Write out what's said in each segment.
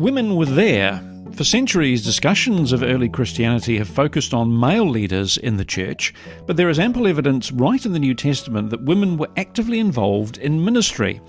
Women were there. For centuries, discussions of early Christianity have focused on male leaders in the church, but there is ample evidence right in the New Testament that women were actively involved in ministry.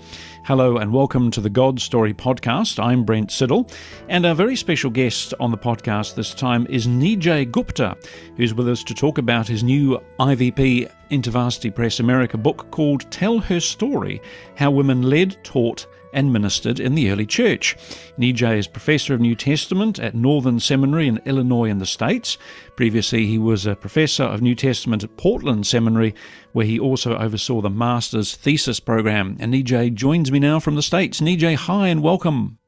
Hello and welcome to the God's Story podcast. I'm Brent Siddle, and our very special guest on the podcast this time is Nijay Gupta, who's with us to talk about his new IVP InterVarsity Press America book called Tell Her Story How Women Led, Taught, and ministered in the early church. Nijay is professor of New Testament at Northern Seminary in Illinois in the States. Previously, he was a professor of New Testament at Portland Seminary, where he also oversaw the master's thesis program. And Nijay joins me now from the States. Nijay, hi and welcome.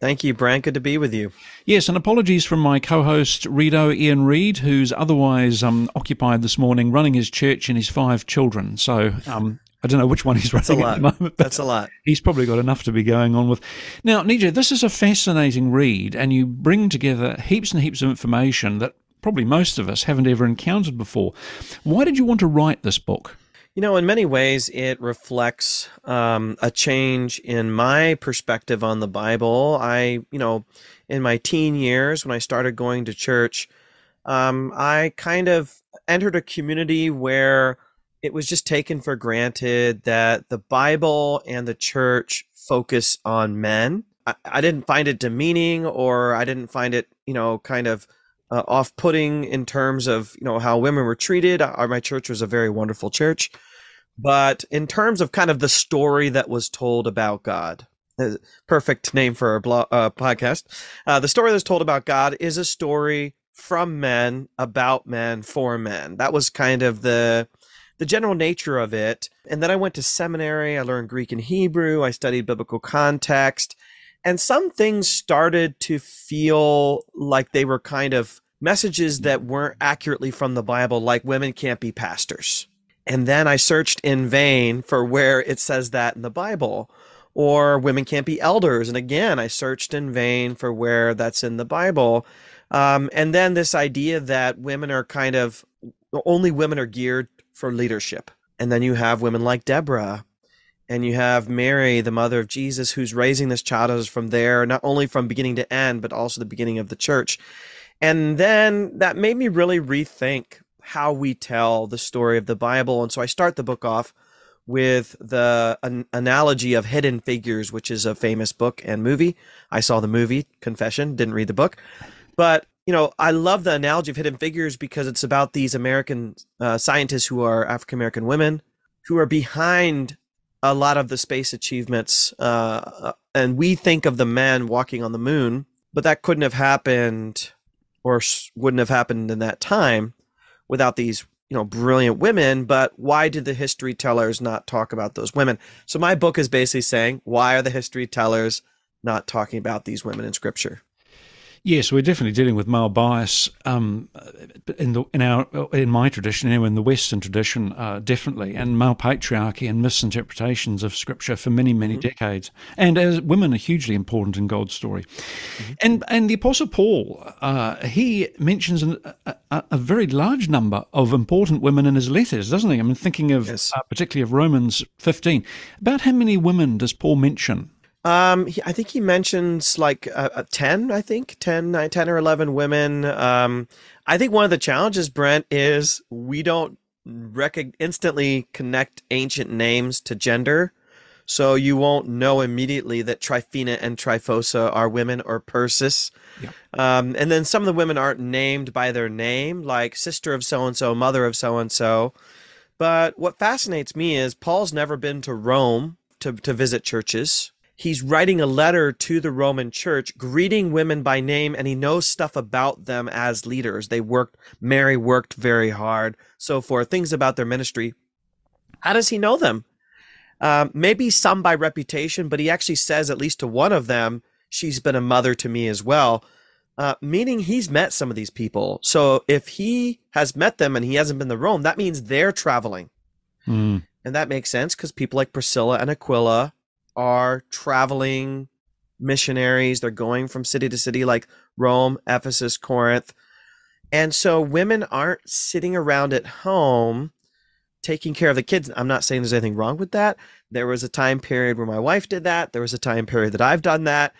Thank you, Brent. Good to be with you. Yes, and apologies from my co-host Redo Ian Reed, who's otherwise um, occupied this morning running his church and his five children. So um, I don't know which one he's running at the moment. That's a lot. He's probably got enough to be going on with. Now, Nijay, this is a fascinating read, and you bring together heaps and heaps of information that probably most of us haven't ever encountered before. Why did you want to write this book? You know, in many ways, it reflects um, a change in my perspective on the Bible. I, you know, in my teen years, when I started going to church, um, I kind of entered a community where it was just taken for granted that the Bible and the church focus on men. I, I didn't find it demeaning or I didn't find it, you know, kind of uh, off putting in terms of, you know, how women were treated. Our, my church was a very wonderful church. But in terms of kind of the story that was told about God, uh, perfect name for a blog, uh, podcast. Uh, the story that's told about God is a story from men about men for men. That was kind of the the general nature of it. And then I went to seminary. I learned Greek and Hebrew. I studied biblical context. And some things started to feel like they were kind of messages that weren't accurately from the Bible, like women can't be pastors. And then I searched in vain for where it says that in the Bible, or women can't be elders. And again, I searched in vain for where that's in the Bible. Um, and then this idea that women are kind of only women are geared for leadership. And then you have women like Deborah, and you have Mary, the mother of Jesus, who's raising this child from there, not only from beginning to end, but also the beginning of the church. And then that made me really rethink how we tell the story of the Bible. And so I start the book off with the an analogy of Hidden Figures, which is a famous book and movie. I saw the movie, confession, didn't read the book. But you know, I love the analogy of Hidden Figures because it's about these American uh, scientists who are African American women who are behind a lot of the space achievements. Uh, and we think of the men walking on the moon, but that couldn't have happened or wouldn't have happened in that time without these you know brilliant women but why did the history tellers not talk about those women so my book is basically saying why are the history tellers not talking about these women in scripture Yes, we're definitely dealing with male bias um, in the in our in my tradition, in the Western tradition, uh, definitely, and male patriarchy and misinterpretations of Scripture for many many mm-hmm. decades. And as women are hugely important in God's story, mm-hmm. and and the Apostle Paul, uh, he mentions an, a, a, very large number of important women in his letters, doesn't he? I mean, thinking of yes. uh, particularly of Romans fifteen. About how many women does Paul mention? Um, he, I think he mentions like uh, uh 10, I think 10, 9, 10 or 11 women. Um, I think one of the challenges, Brent, is we don't rec- instantly connect ancient names to gender. So you won't know immediately that Tryphena and Tryphosa are women or Persis. Yeah. Um, and then some of the women aren't named by their name, like sister of so and so, mother of so and so. But what fascinates me is Paul's never been to Rome to, to visit churches he's writing a letter to the Roman church, greeting women by name, and he knows stuff about them as leaders. They worked, Mary worked very hard, so forth, things about their ministry. How does he know them? Um, maybe some by reputation, but he actually says, at least to one of them, she's been a mother to me as well. Uh, meaning he's met some of these people. So if he has met them and he hasn't been to Rome, that means they're traveling. Mm. And that makes sense because people like Priscilla and Aquila are traveling missionaries. They're going from city to city, like Rome, Ephesus, Corinth. And so women aren't sitting around at home taking care of the kids. I'm not saying there's anything wrong with that. There was a time period where my wife did that. There was a time period that I've done that.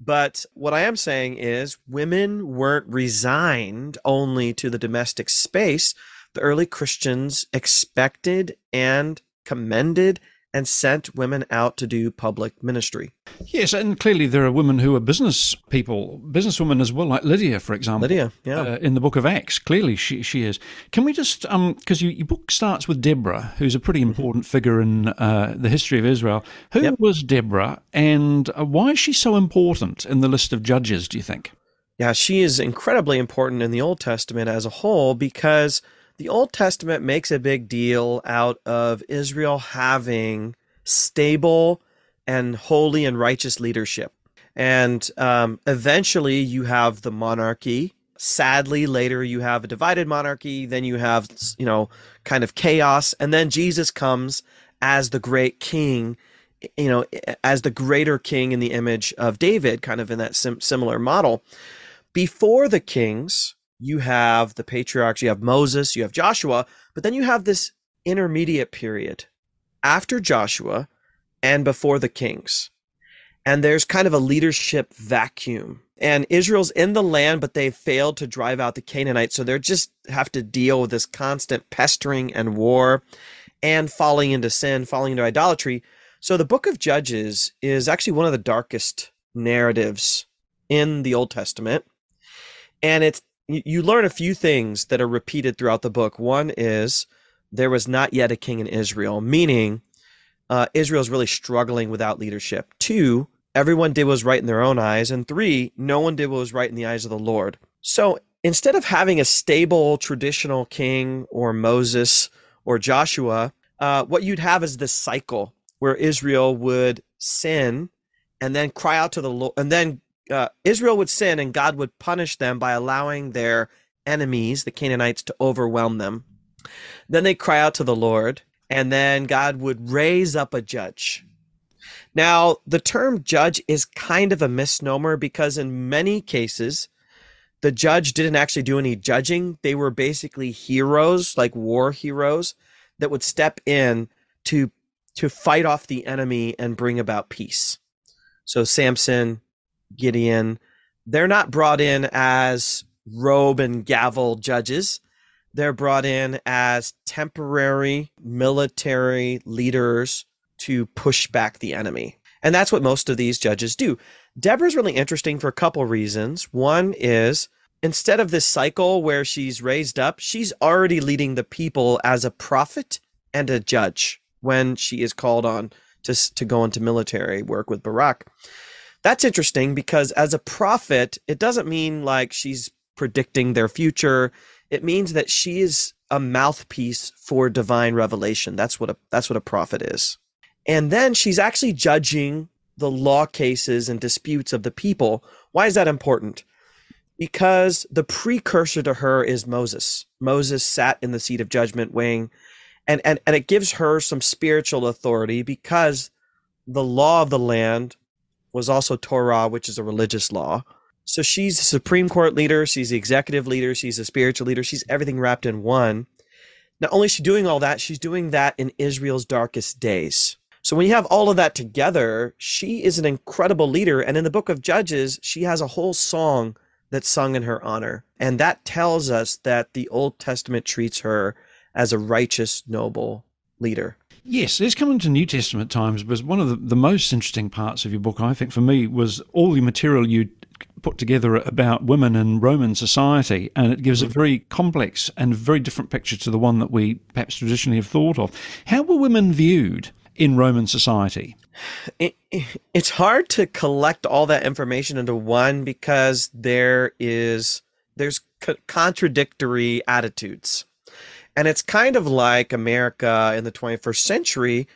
But what I am saying is women weren't resigned only to the domestic space. The early Christians expected and commended and sent women out to do public ministry. Yes, and clearly there are women who are business people, businesswomen as well, like Lydia, for example. Lydia, yeah. Uh, in the book of Acts, clearly she, she is. Can we just, um, because you, your book starts with Deborah, who's a pretty mm-hmm. important figure in uh, the history of Israel. Who yep. was Deborah, and uh, why is she so important in the list of judges, do you think? Yeah, she is incredibly important in the Old Testament as a whole because the Old Testament makes a big deal out of Israel having stable and holy and righteous leadership. And um, eventually you have the monarchy. Sadly, later you have a divided monarchy. Then you have, you know, kind of chaos. And then Jesus comes as the great king, you know, as the greater king in the image of David, kind of in that sim- similar model. Before the kings, you have the patriarchs, you have Moses, you have Joshua, but then you have this intermediate period after Joshua and before the kings. And there's kind of a leadership vacuum. And Israel's in the land, but they've failed to drive out the Canaanites. So they're just have to deal with this constant pestering and war and falling into sin, falling into idolatry. So the book of Judges is actually one of the darkest narratives in the Old Testament. And it's you learn a few things that are repeated throughout the book. One is there was not yet a king in Israel, meaning uh, Israel is really struggling without leadership. Two, everyone did what was right in their own eyes. And three, no one did what was right in the eyes of the Lord. So instead of having a stable traditional king or Moses or Joshua, uh, what you'd have is this cycle where Israel would sin and then cry out to the Lord, and then uh, Israel would sin and God would punish them by allowing their enemies, the Canaanites, to overwhelm them. Then they cry out to the Lord, and then God would raise up a judge. Now, the term judge is kind of a misnomer because in many cases, the judge didn't actually do any judging. They were basically heroes, like war heroes, that would step in to to fight off the enemy and bring about peace. So Samson, Gideon, they're not brought in as robe and gavel judges. They're brought in as temporary military leaders to push back the enemy. And that's what most of these judges do. Deborah's really interesting for a couple reasons. One is instead of this cycle where she's raised up, she's already leading the people as a prophet and a judge when she is called on to, to go into military work with Barak. That's interesting because as a prophet, it doesn't mean like she's predicting their future. It means that she is a mouthpiece for divine revelation. That's what a that's what a prophet is. And then she's actually judging the law cases and disputes of the people. Why is that important? Because the precursor to her is Moses. Moses sat in the seat of judgment weighing and, and, and it gives her some spiritual authority because the law of the land was also Torah, which is a religious law. So she's the Supreme Court leader, she's the executive leader, she's the spiritual leader, she's everything wrapped in one. Not only is she doing all that, she's doing that in Israel's darkest days. So when you have all of that together, she is an incredible leader. And in the book of Judges, she has a whole song that's sung in her honor. And that tells us that the Old Testament treats her as a righteous, noble leader. Yes, let's come into New Testament times because one of the, the most interesting parts of your book, I think, for me, was all the material you put together about women in Roman society, and it gives a mm-hmm. very complex and very different picture to the one that we perhaps traditionally have thought of. How were women viewed in Roman society? It, it's hard to collect all that information into one because there is there's contradictory attitudes and it's kind of like America in the 21st century.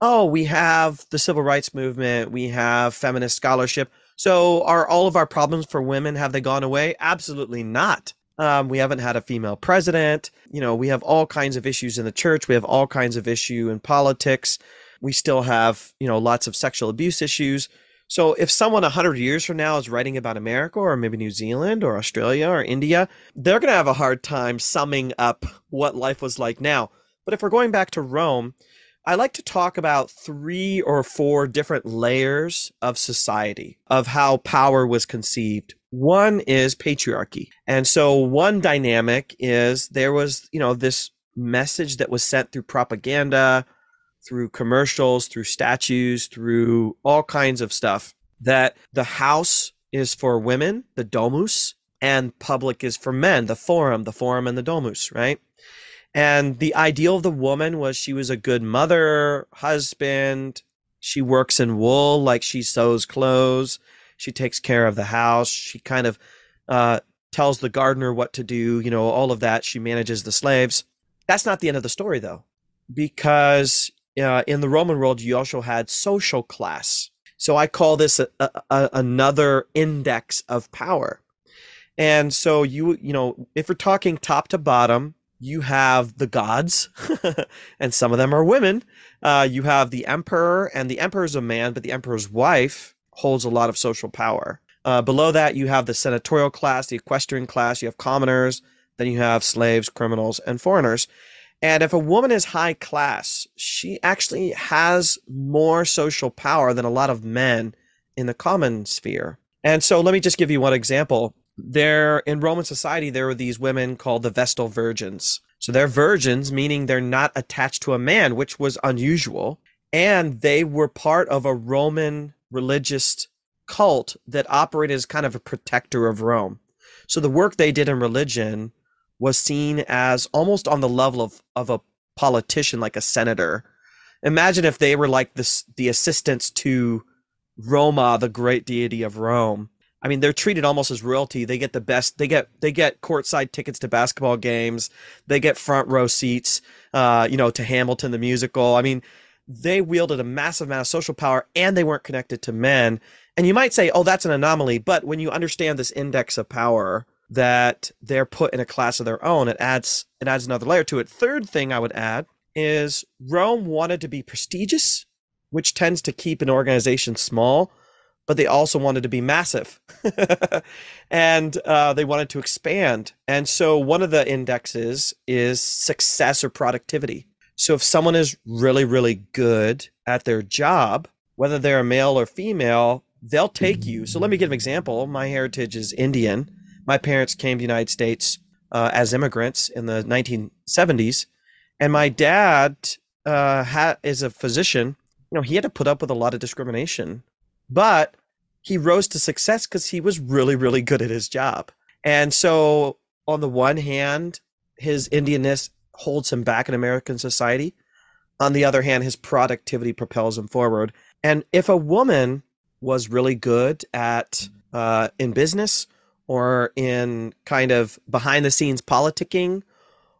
Oh, we have the civil rights movement, we have feminist scholarship. So, are all of our problems for women have they gone away? Absolutely not. Um, we haven't had a female president. You know, we have all kinds of issues in the church. We have all kinds of issue in politics. We still have, you know, lots of sexual abuse issues. So if someone 100 years from now is writing about America or maybe New Zealand or Australia or India, they're going to have a hard time summing up what life was like now. But if we're going back to Rome, I like to talk about three or four different layers of society, of how power was conceived. One is patriarchy. And so one dynamic is there was, you know, this message that was sent through propaganda, through commercials, through statues, through all kinds of stuff that the house is for women, the domus, and public is for men, the forum, the forum and the domus, right? And the ideal of the woman was she was a good mother, husband. She works in wool, like she sews clothes. She takes care of the house. She kind of uh, tells the gardener what to do, you know, all of that. She manages the slaves. That's not the end of the story, though, because uh, in the Roman world, you also had social class. So I call this a, a, a, another index of power. And so you, you know, if we're talking top to bottom, you have the gods, and some of them are women. Uh, you have the emperor, and the emperor is a man, but the emperor's wife holds a lot of social power. Uh, below that, you have the senatorial class, the equestrian class, you have commoners, then you have slaves, criminals, and foreigners. And if a woman is high class, she actually has more social power than a lot of men in the common sphere. And so let me just give you one example there in Roman society, there were these women called the Vestal Virgins. So they're virgins, meaning they're not attached to a man, which was unusual. And they were part of a Roman religious cult that operated as kind of a protector of Rome. So the work they did in religion was seen as almost on the level of, of a politician, like a senator. Imagine if they were like this, the assistants to Roma, the great deity of Rome I mean, they're treated almost as royalty. They get the best. They get they get courtside tickets to basketball games. They get front row seats. Uh, you know, to Hamilton the musical. I mean, they wielded a massive amount of social power, and they weren't connected to men. And you might say, oh, that's an anomaly. But when you understand this index of power, that they're put in a class of their own, it adds it adds another layer to it. Third thing I would add is Rome wanted to be prestigious, which tends to keep an organization small but they also wanted to be massive and uh, they wanted to expand. And so one of the indexes is success or productivity. So if someone is really, really good at their job, whether they're a male or female, they'll take you. So let me give an example. My heritage is Indian. My parents came to the United States uh, as immigrants in the 1970s. And my dad uh, ha- is a physician. You know, he had to put up with a lot of discrimination but he rose to success because he was really, really good at his job. And so, on the one hand, his Indianness holds him back in American society. On the other hand, his productivity propels him forward. And if a woman was really good at uh, in business or in kind of behind the scenes politicking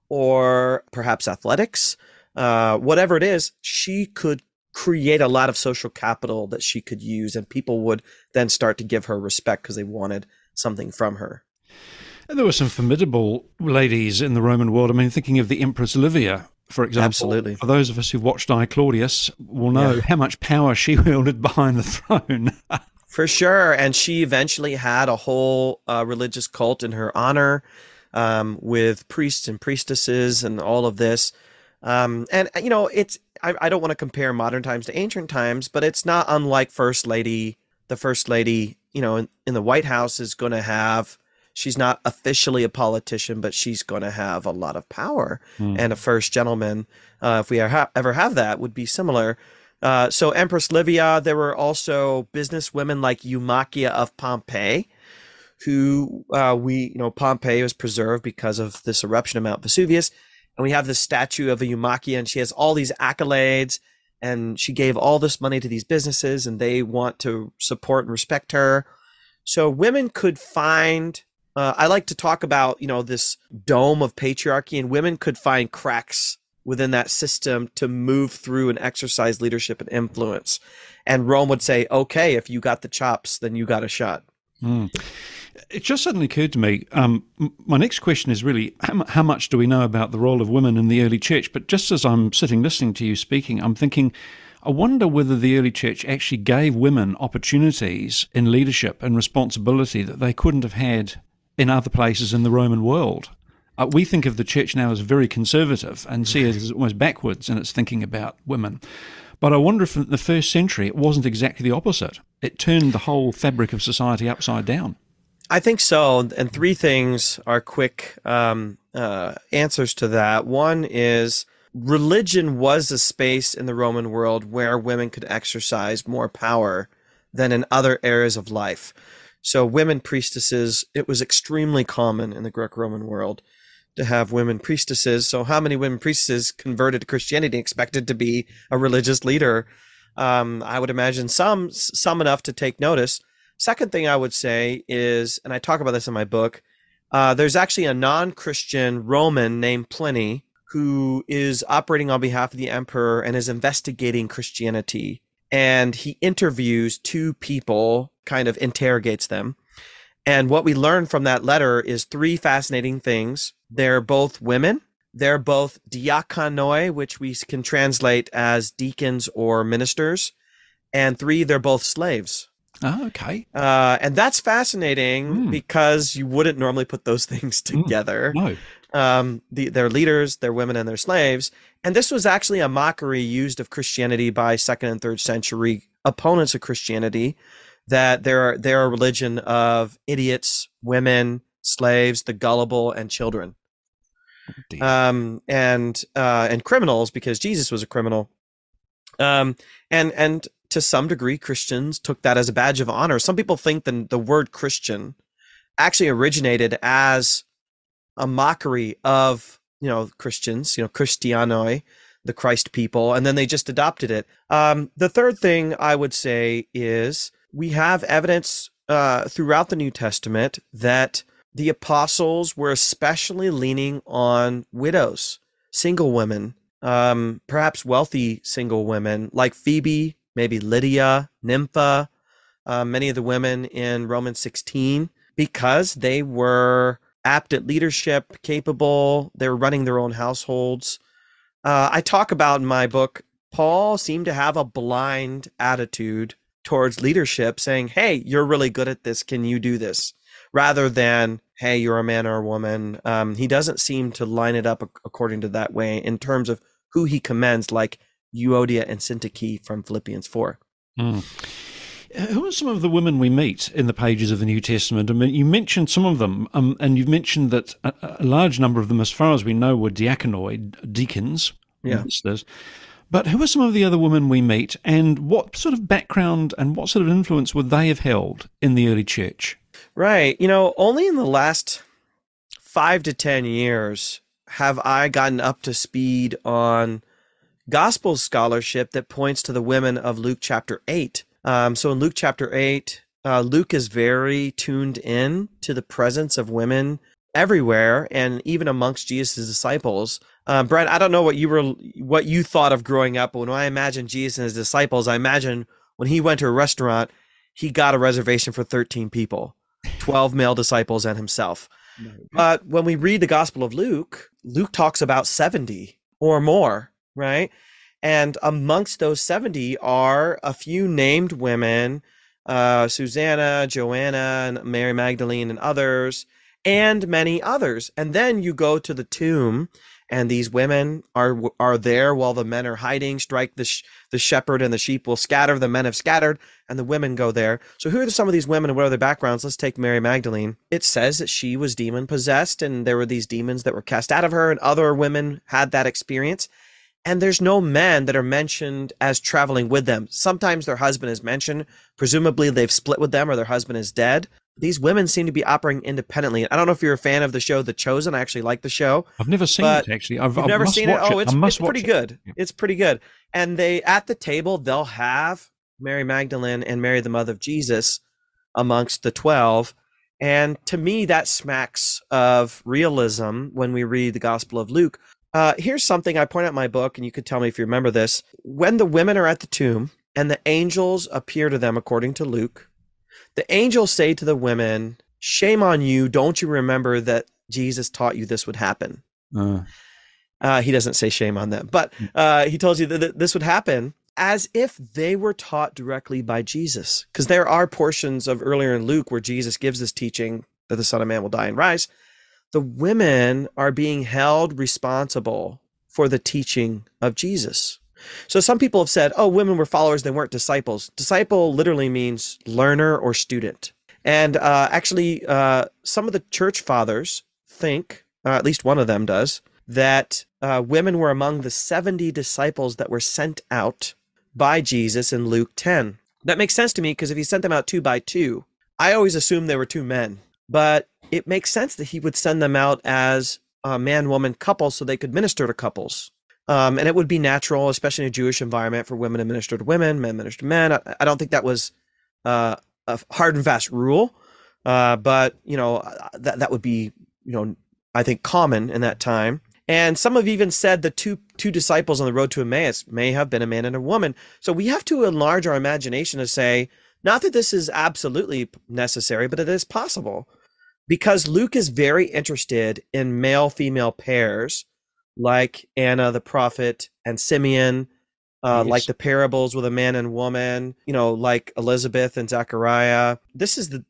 or perhaps athletics, uh, whatever it is, she could create a lot of social capital that she could use, and people would then start to give her respect because they wanted something from her. And there were some formidable ladies in the Roman world. I mean, thinking of the Empress Livia, for example. Absolutely. For those of us who've watched I Claudius, will know yeah. how much power she wielded behind the throne. for sure. And she eventually had a whole uh, religious cult in her honor um, with priests and priestesses and all of this. Um, and, you know, it's I, I don't want to compare modern times to ancient times, but it's not unlike First Lady. The First Lady, you know, in, in the White House is going to have, she's not officially a politician, but she's going to have a lot of power. Mm. And a First Gentleman, uh, if we ever have that, would be similar. Uh, so Empress Livia, there were also business women like Eumachia of Pompeii, who uh, we, you know, Pompeii was preserved because of this eruption of Mount Vesuvius and we have this statue of a Eumachia, and she has all these accolades, and she gave all this money to these businesses, and they want to support and respect her. So women could find. Uh, I like to talk about you know this dome of patriarchy, and women could find cracks within that system to move through and exercise leadership and influence. And Rome would say, okay, if you got the chops, then you got a shot. Mm. It just suddenly occurred to me. Um, my next question is really how, how, much do we know about the role of women in the early church? But just as I'm sitting listening to you speaking, I'm thinking, I wonder whether the early church actually gave women opportunities in leadership and responsibility that they couldn't have had in other places in the Roman world. Uh, we think of the church now as very conservative and see it as almost backwards in its thinking about women. But I wonder if in the first century it wasn't exactly the opposite. It turned the whole fabric of society upside down. I think so. And three things are quick um, uh, answers to that. One is religion was a space in the Roman world where women could exercise more power than in other areas of life. So, women priestesses, it was extremely common in the Greco Roman world to have women priestesses. So, how many women priestesses converted to Christianity expected to be a religious leader? Um, I would imagine some, some enough to take notice. Second thing I would say is, and I talk about this in my book, uh, there's actually a non Christian Roman named Pliny who is operating on behalf of the emperor and is investigating Christianity. And he interviews two people, kind of interrogates them. And what we learn from that letter is three fascinating things. They're both women. They're both diakonoi, which we can translate as deacons or ministers. And three, they're both slaves. Oh, okay. Uh, and that's fascinating mm. because you wouldn't normally put those things hmm. together. Mm, no um, the, their leaders, their women, and their slaves. And this was actually a mockery used of Christianity by second and third century opponents of Christianity, that they're they're a religion of idiots, women, slaves, the gullible, and children, um, and uh, and criminals because Jesus was a criminal. Um, and and to some degree, Christians took that as a badge of honor. Some people think the the word Christian actually originated as a mockery of you know Christians, you know Christianoi, the Christ people, and then they just adopted it. Um, the third thing I would say is we have evidence uh, throughout the New Testament that the apostles were especially leaning on widows, single women, um, perhaps wealthy single women like Phoebe, maybe Lydia, Nympha, uh, many of the women in Romans 16, because they were apt at leadership, capable. They're running their own households. Uh, I talk about in my book, Paul seemed to have a blind attitude towards leadership, saying, Hey, you're really good at this. Can you do this? Rather than, Hey, you're a man or a woman. Um, he doesn't seem to line it up according to that way in terms of who he commends, like Euodia and Syntyche from Philippians 4. Mm. Who are some of the women we meet in the pages of the New Testament? I mean, you mentioned some of them, um, and you've mentioned that a, a, large number of them, as far as we know, were diakonoi, deacons, yeah. But who are some of the other women we meet, and what sort of background and what sort of influence would they have held in the early church? Right. You know, only in the last five to 10 years have I gotten up to speed on gospel scholarship that points to the women of Luke chapter 8 um, so in Luke chapter 8, uh, Luke is very tuned in to the presence of women everywhere and even amongst Jesus' disciples. Uh, Brent, I don't know what you were, what you thought of growing up, but when I imagine Jesus and his disciples, I imagine when he went to a restaurant, he got a reservation for 13 people, 12 male disciples and himself. But when we read the Gospel of Luke, Luke talks about 70 or more, right? And amongst those 70 are a few named women uh, Susanna, Joanna, and Mary Magdalene, and others, and many others. And then you go to the tomb, and these women are are there while the men are hiding. Strike the sh- the shepherd, and the sheep will scatter. The men have scattered, and the women go there. So who are some of these women, and what are their backgrounds? Let's take Mary Magdalene. It says that she was demon possessed, and there were these demons that were cast out of her, and other women had that experience and there's no men that are mentioned as traveling with them. Sometimes their husband is mentioned. Presumably they've split with them or their husband is dead. These women seem to be operating independently. I don't know if you're a fan of the show The Chosen. I actually like the show. I've never seen it actually. I've, I've never seen it. Oh, it's, it's pretty good. Yeah. It's pretty good. And they at the table they'll have Mary Magdalene and Mary the mother of Jesus amongst the 12. And to me, that smacks of realism when we read the Gospel of Luke, uh, here's something I point out in my book, and you could tell me if you remember this. When the women are at the tomb and the angels appear to them, according to Luke, the angels say to the women, Shame on you. Don't you remember that Jesus taught you this would happen? Uh. Uh, he doesn't say shame on them, but hmm. uh, he tells you that this would happen as if they were taught directly by Jesus. Because there are portions of earlier in Luke where Jesus gives this teaching that the Son of Man will die and rise the women are being held responsible for the teaching of Jesus. So some people have said, oh, women were followers, they weren't disciples. Disciple literally means learner or student. And uh, actually, uh, some of the church fathers think, uh, at least one of them does, that uh, women were among the 70 disciples that were sent out by Jesus in Luke 10. That makes sense to me because if he sent them out two by two, I always assumed they were two men. But it makes sense that he would send them out as a man woman couple so they could minister to couples. Um, and it would be natural, especially in a Jewish environment, for women to minister to women, men minister to men. I, I don't think that was uh, a hard and fast rule, uh, but you know uh, that that would be you know I think common in that time. And some have even said the two two disciples on the road to Emmaus may have been a man and a woman. So we have to enlarge our imagination to say not that this is absolutely necessary, but it is possible because Luke is very interested in male female pairs like Anna the prophet and Simeon, uh, yes. like the parables with a man and woman, you know, like Elizabeth and Zachariah. This is the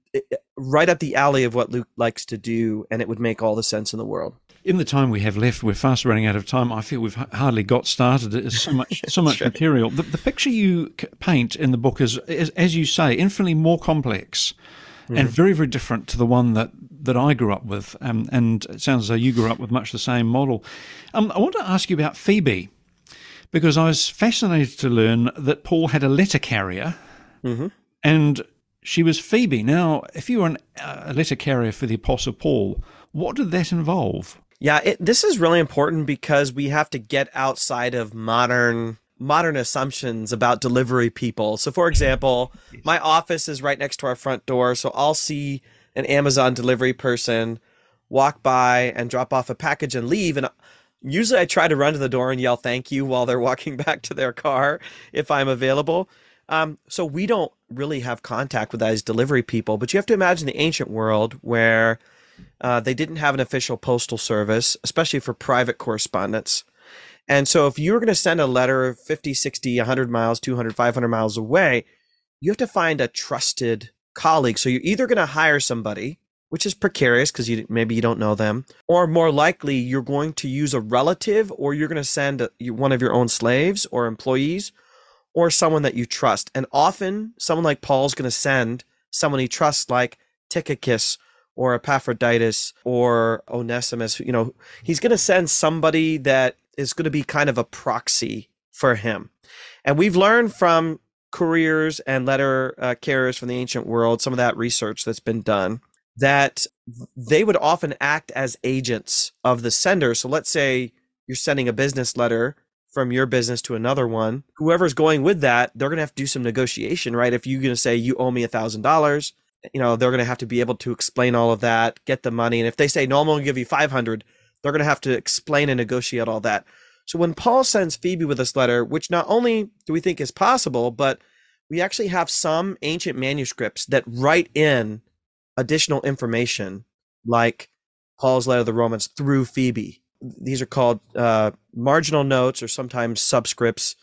right up the alley of what Luke likes to do, and it would make all the sense in the world. In the time we have left, we're fast running out of time. I feel we've hardly got started. There's so much, so much material. The, the, picture you paint in the book is, is, as you say, infinitely more complex and very, very different to the one that that I grew up with, um, and it sounds as though you grew up with much the same model. Um, I want to ask you about Phoebe, because I was fascinated to learn that Paul had a letter carrier, mm-hmm. and she was Phoebe. Now, if you were an, uh, a letter carrier for the Apostle Paul, what did that involve? Yeah, it, this is really important because we have to get outside of modern modern assumptions about delivery people. So, for example, my office is right next to our front door, so I'll see an Amazon delivery person walk by and drop off a package and leave. And usually I try to run to the door and yell thank you while they're walking back to their car if I'm available. Um, so we don't really have contact with those delivery people, but you have to imagine the ancient world where uh, they didn't have an official postal service, especially for private correspondence. And so if you were going to send a letter 50, 60, 100 miles, 200, 500 miles away, you have to find a trusted colleague. So you're either going to hire somebody, which is precarious because you maybe you don't know them, or more likely you're going to use a relative, or you're going to send a, one of your own slaves or employees, or someone that you trust. And often, someone like Paul's going to send someone he trusts, like Tychicus or Epaphroditus or Onesimus. You know, he's going to send somebody that is going to be kind of a proxy for him. And we've learned from couriers and letter uh, carriers from the ancient world, some of that research that's been done, that they would often act as agents of the sender. So let's say you're sending a business letter from your business to another one. Whoever's going with that, they're going to have to do some negotiation, right? If you're going to say you owe me a thousand dollars, you know they're going to have to be able to explain all of that, get the money, and if they say no, I'm going to give you five hundred, they're going to have to explain and negotiate all that. So when Paul sends Phoebe with this letter, which not only do we think is possible, but we actually have some ancient manuscripts that write in additional information, like Paul's letter to the Romans through Phoebe. These are called uh, marginal notes or sometimes subscripts.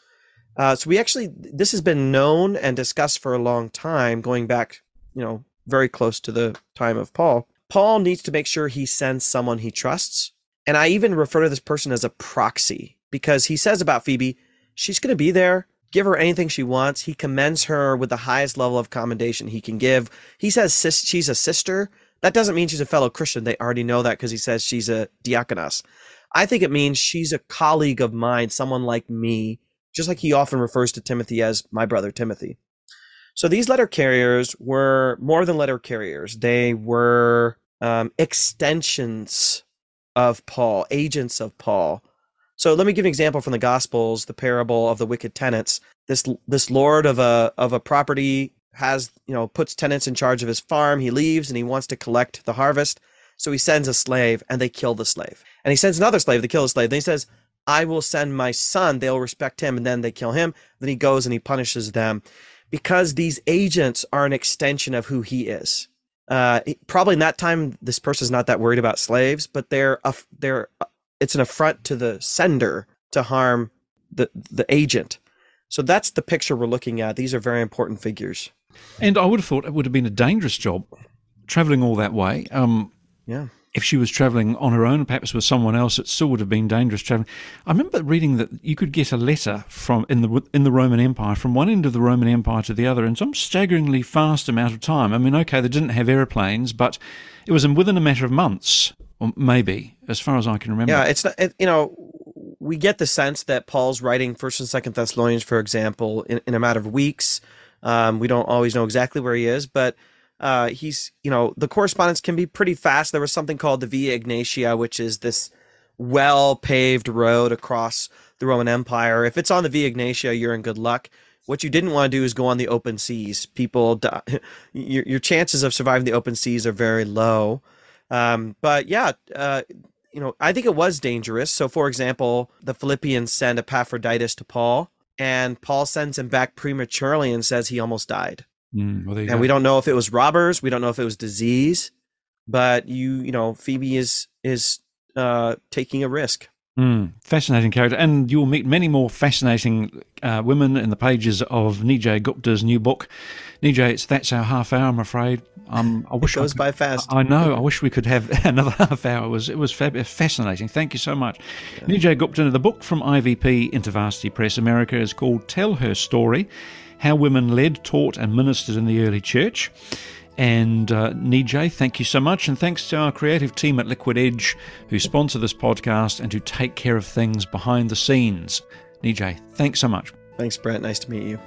Uh, so we actually, this has been known and discussed for a long time, going back, you know, very close to the time of Paul. Paul needs to make sure he sends someone he trusts. And I even refer to this person as a proxy because he says about Phoebe, she's going to be there. Give her anything she wants. He commends her with the highest level of commendation he can give. He says sis- she's a sister. That doesn't mean she's a fellow Christian. They already know that because he says she's a diakonos. I think it means she's a colleague of mine, someone like me, just like he often refers to Timothy as my brother Timothy. So these letter carriers were more than letter carriers. They were um, extensions of Paul, agents of Paul. So let me give an example from the Gospels, the parable of the wicked tenants. This this lord of a of a property has you know puts tenants in charge of his farm. He leaves and he wants to collect the harvest, so he sends a slave and they kill the slave. And he sends another slave to kill the slave. Then he says, "I will send my son. They'll respect him." And then they kill him. Then he goes and he punishes them because these agents are an extension of who he is. Uh, probably in that time, this person's not that worried about slaves, but they're a, they're it's an affront to the sender to harm the the agent. So that's the picture we're looking at. These are very important figures. And I would have thought it would have been a dangerous job traveling all that way. Um, yeah. If she was travelling on her own, perhaps with someone else, it still would have been dangerous travelling. I remember reading that you could get a letter from in the in the Roman Empire from one end of the Roman Empire to the other in some staggeringly fast amount of time. I mean, okay, they didn't have aeroplanes, but it was within a matter of months, or maybe, as far as I can remember. Yeah, it's not. It, you know, we get the sense that Paul's writing First and Second Thessalonians, for example, in, in a matter of weeks. Um, we don't always know exactly where he is, but uh, he's you know the correspondence can be pretty fast. There was something called the Via Egnatia, which is this well paved road across the Roman Empire. If it's on the Via Egnatia, you're in good luck. What you didn't want to do is go on the open seas. People, die. your your chances of surviving the open seas are very low. Um, but yeah, uh, you know, I think it was dangerous. So, for example, the Philippians send Epaphroditus to Paul, and Paul sends him back prematurely and says he almost died. Mm, well, and go. we don't know if it was robbers. We don't know if it was disease. But you, you know, Phoebe is is uh, taking a risk. Mm, fascinating character, and you will meet many more fascinating uh, women in the pages of Nijay Gupta's new book. Nijay, it's that's our half hour. I'm afraid. Um, I wish it goes could, by fast. I know. I wish we could have another half hour. It was it was fab- fascinating. Thank you so much, yeah. Nijay Gupta. The book from IVP InterVarsity Press America is called "Tell Her Story: How Women Led, Taught, and Ministered in the Early Church." And uh, Nijay, thank you so much. And thanks to our creative team at Liquid Edge who sponsor this podcast and who take care of things behind the scenes. Nijay, thanks so much. Thanks, Brent. Nice to meet you.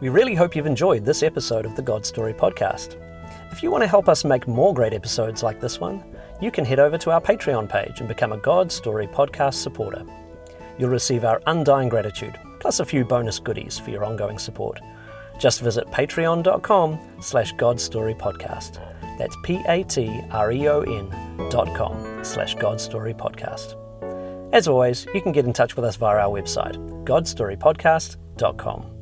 We really hope you've enjoyed this episode of the God's Story podcast. If you want to help us make more great episodes like this one, you can head over to our Patreon page and become a God's Story podcast supporter. You'll receive our undying gratitude, plus a few bonus goodies for your ongoing support. Just visit patreon.com slash godsstorypodcast. That's P-A-T-R-E-O-N dot com slash godsstorypodcast. As always, you can get in touch with us via our website, godstorypodcast.com.